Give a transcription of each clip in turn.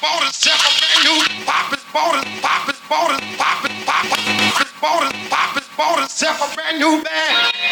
bought it, sell a brand new. Papa's bought it, Papa's bought it, Papa's, Papa's bought it, Papa's bought it, sell a brand new bag.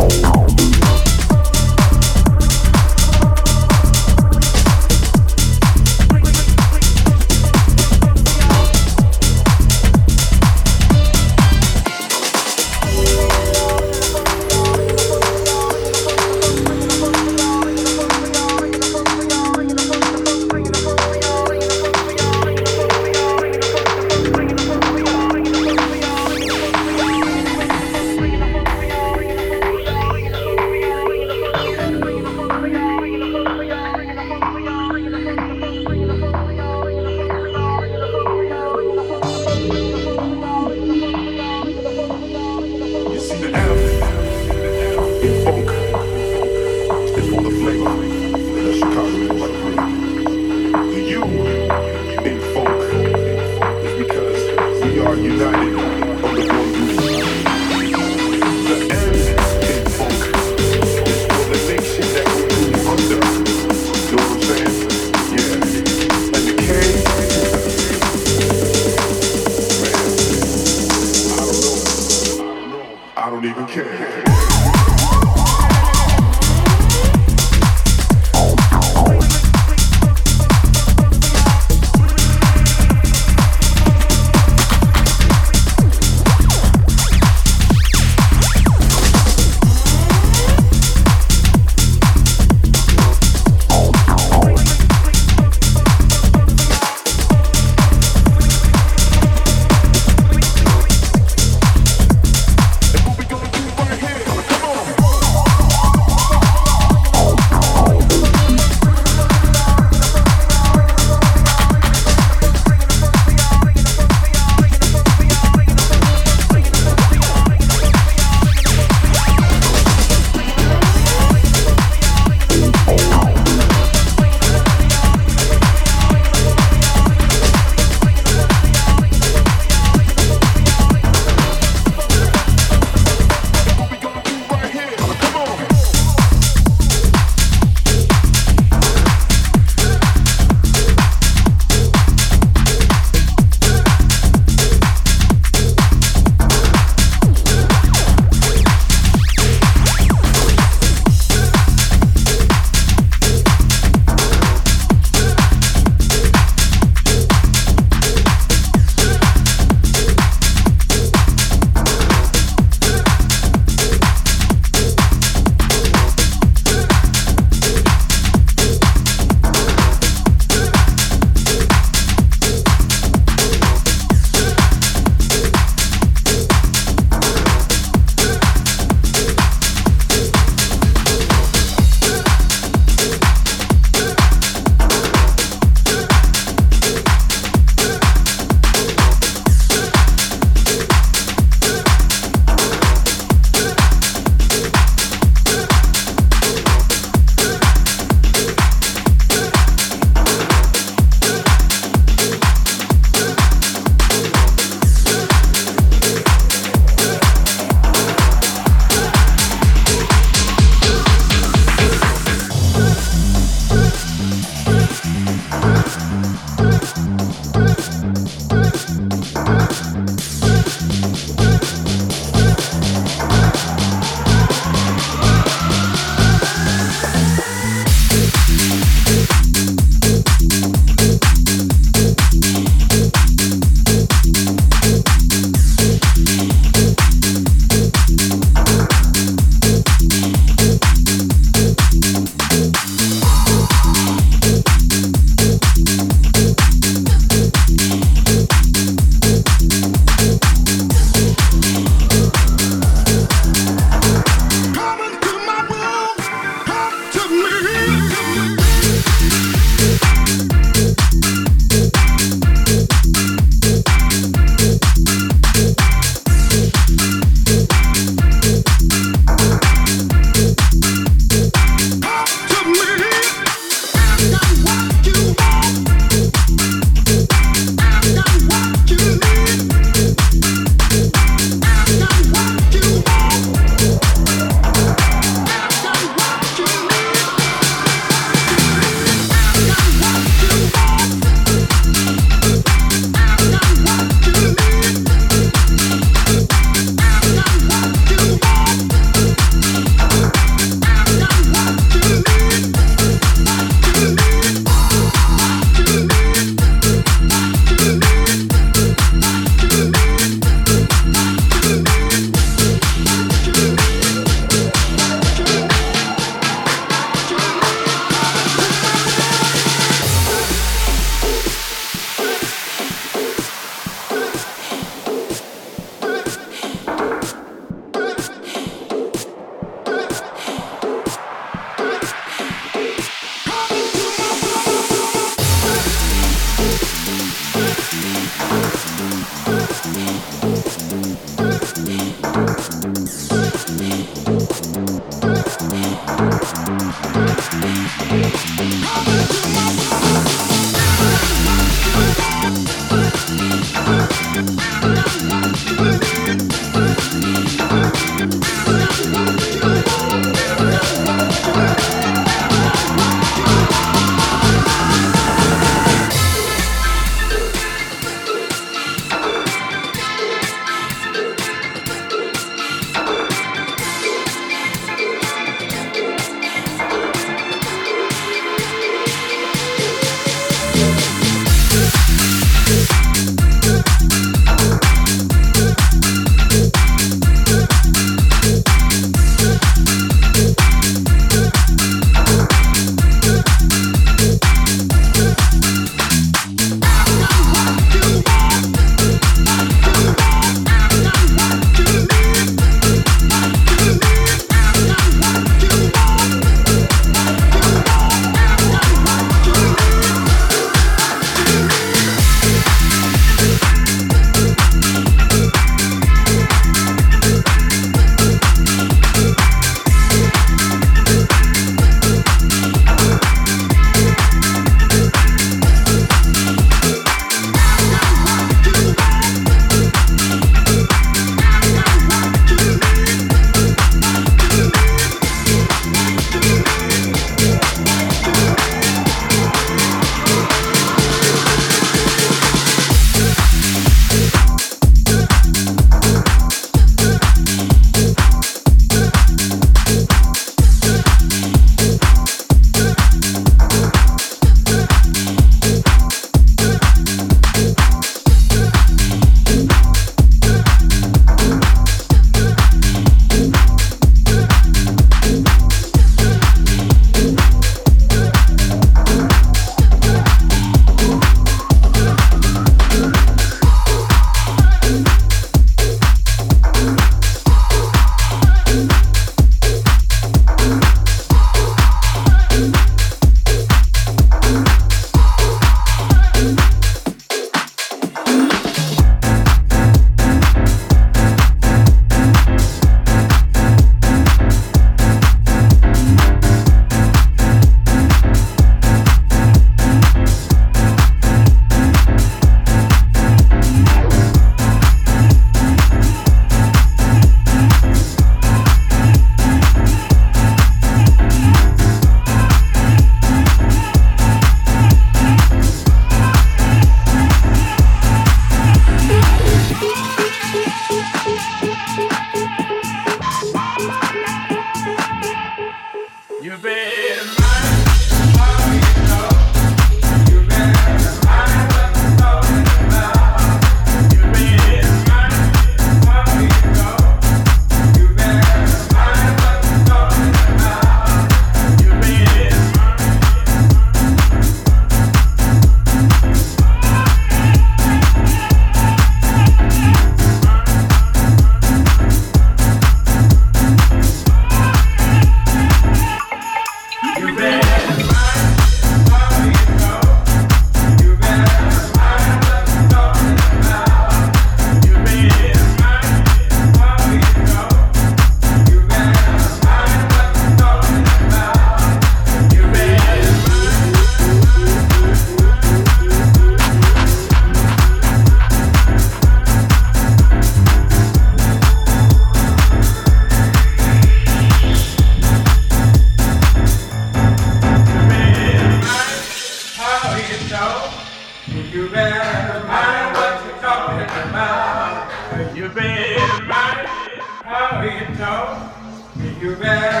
You better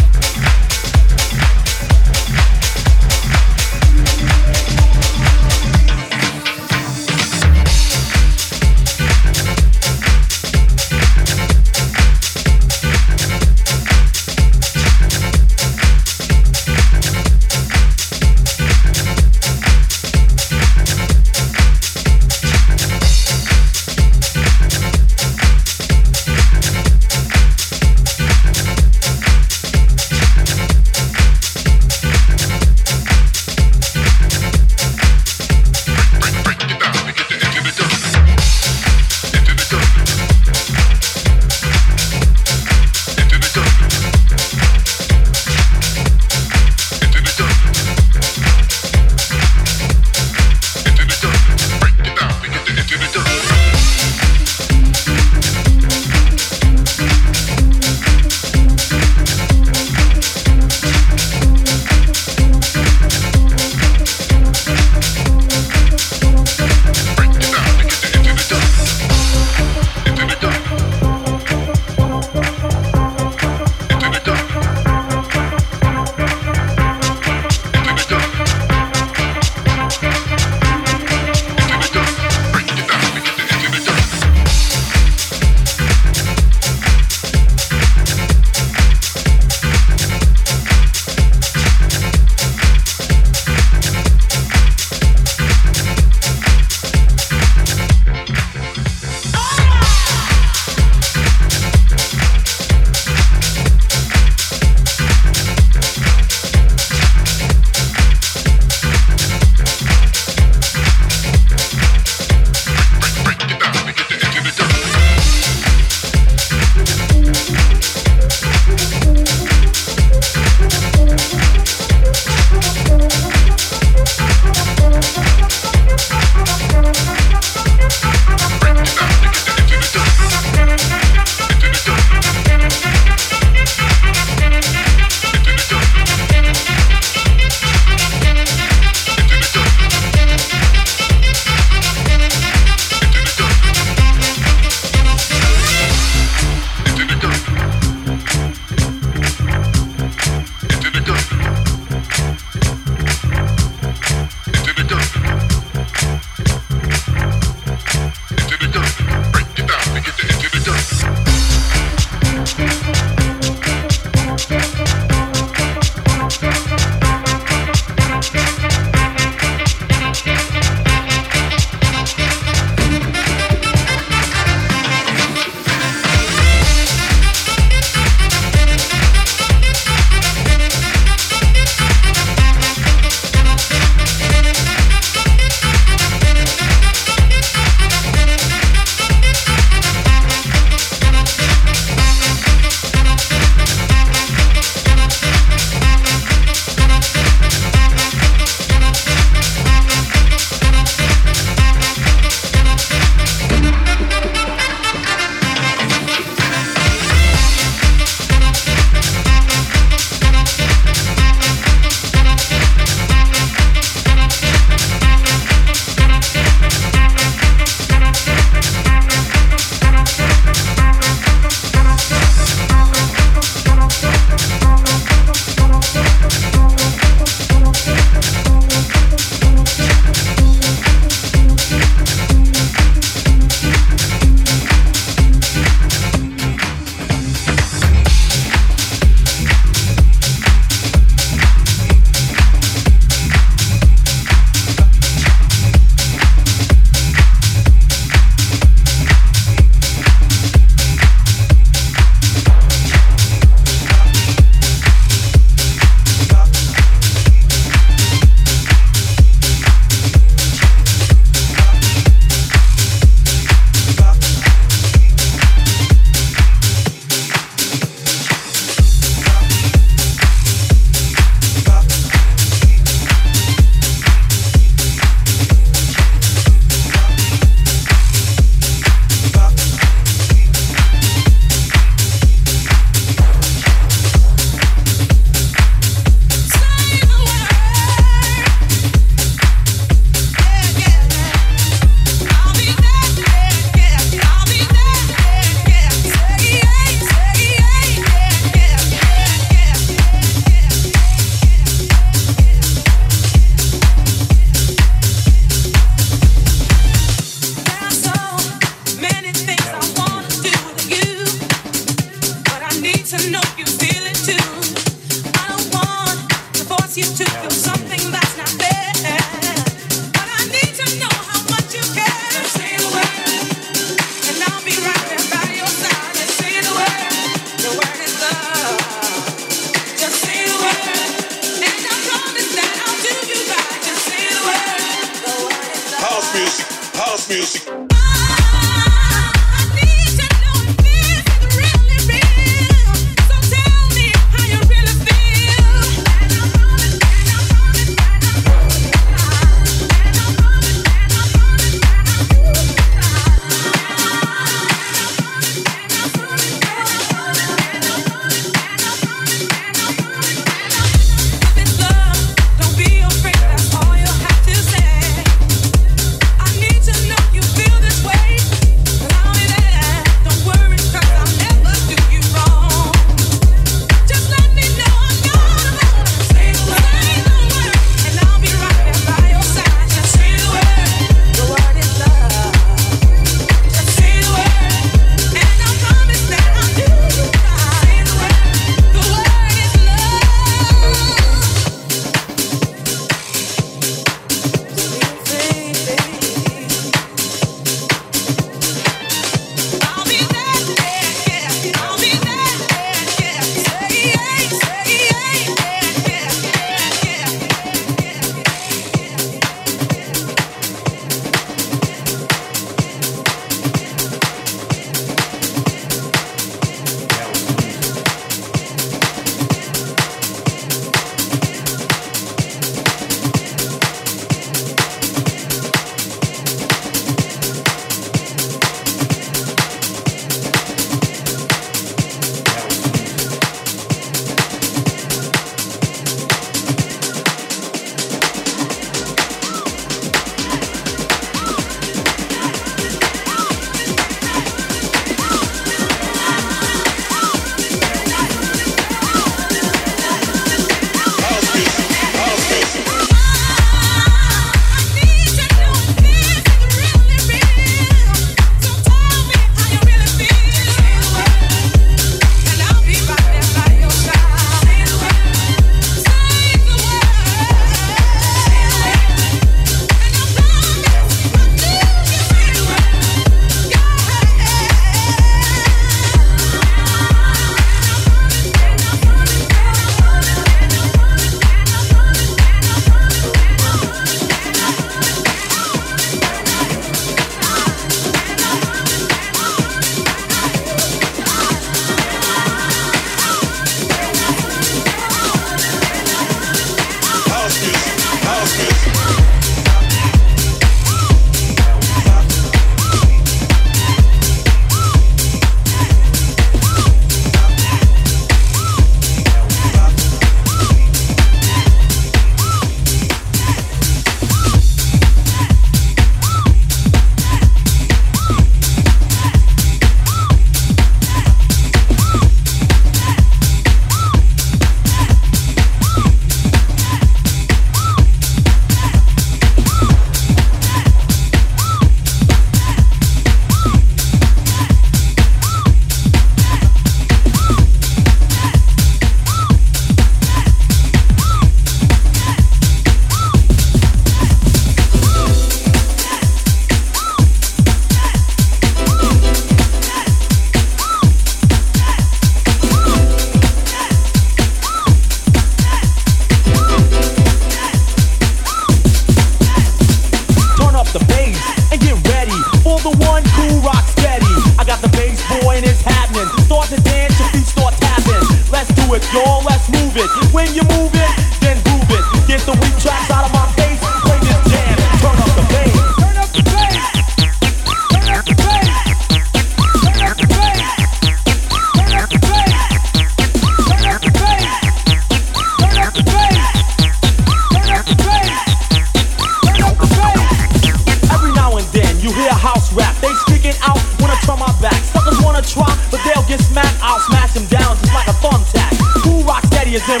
Don't turn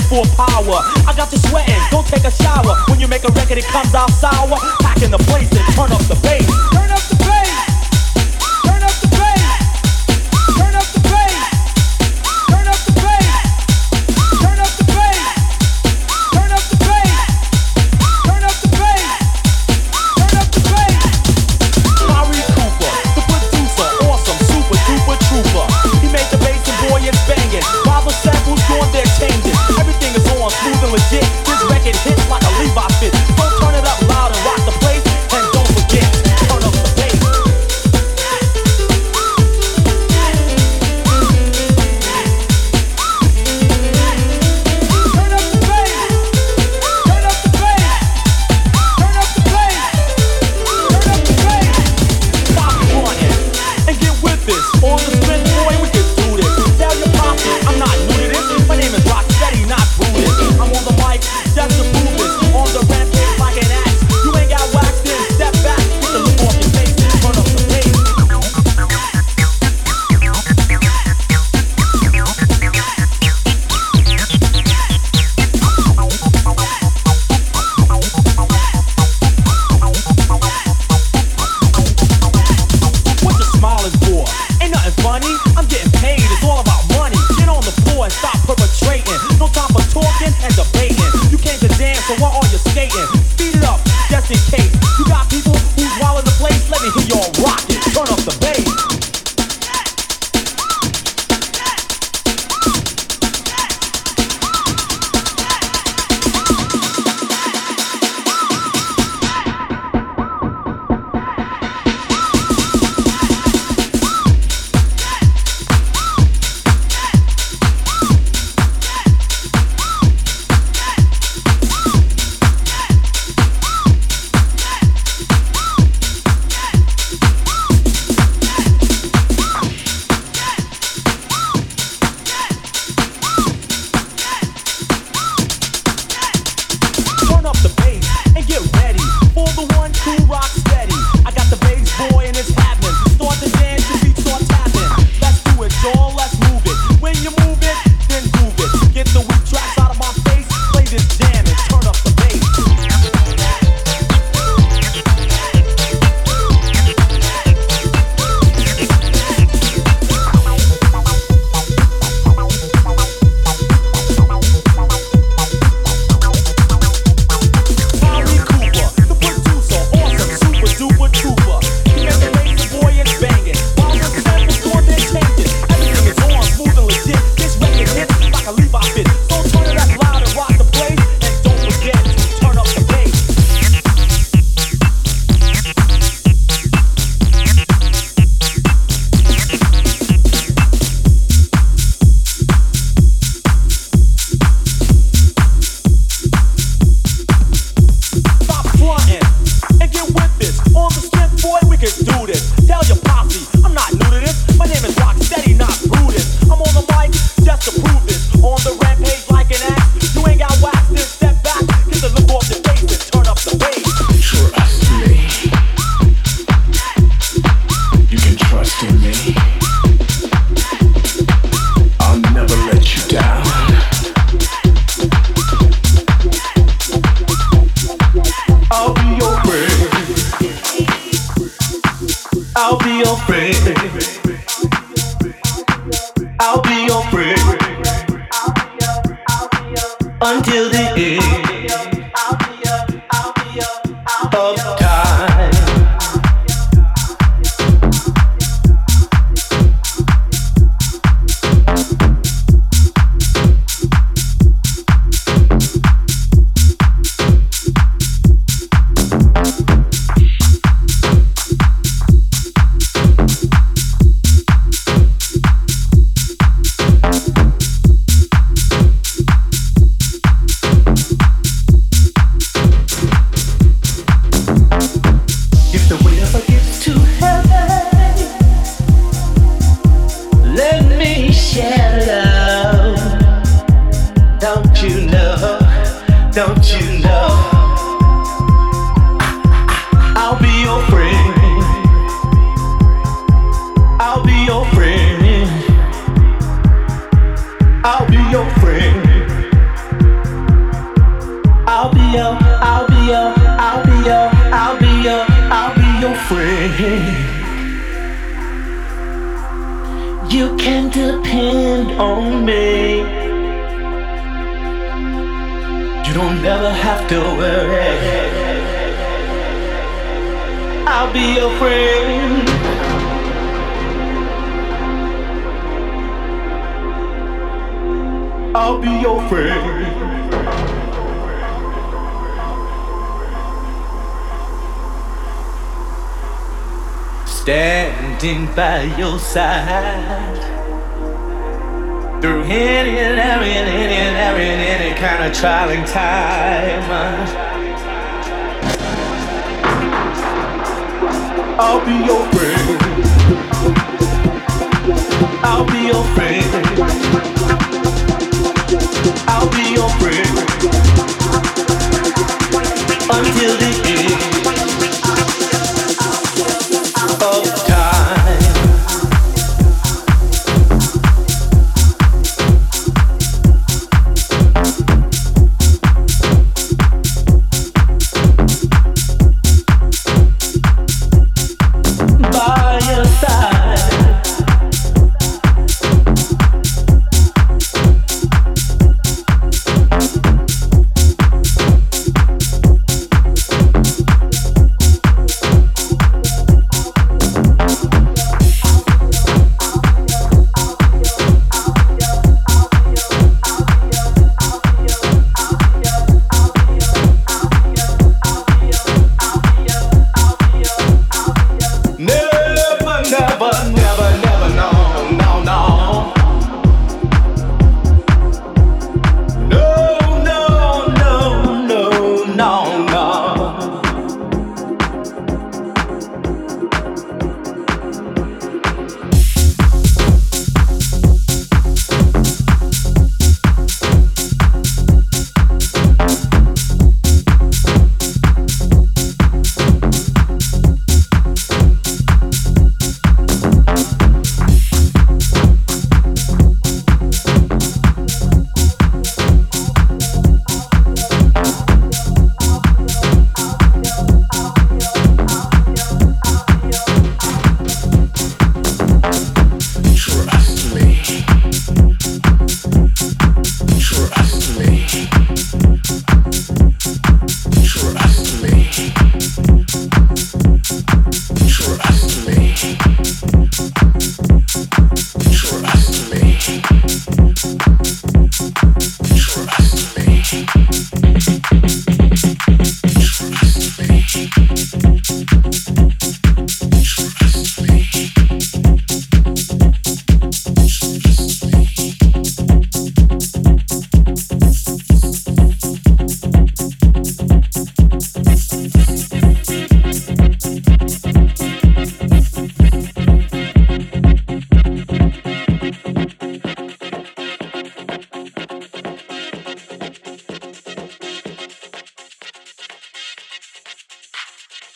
it up loud and rock the place. And turn up the bass.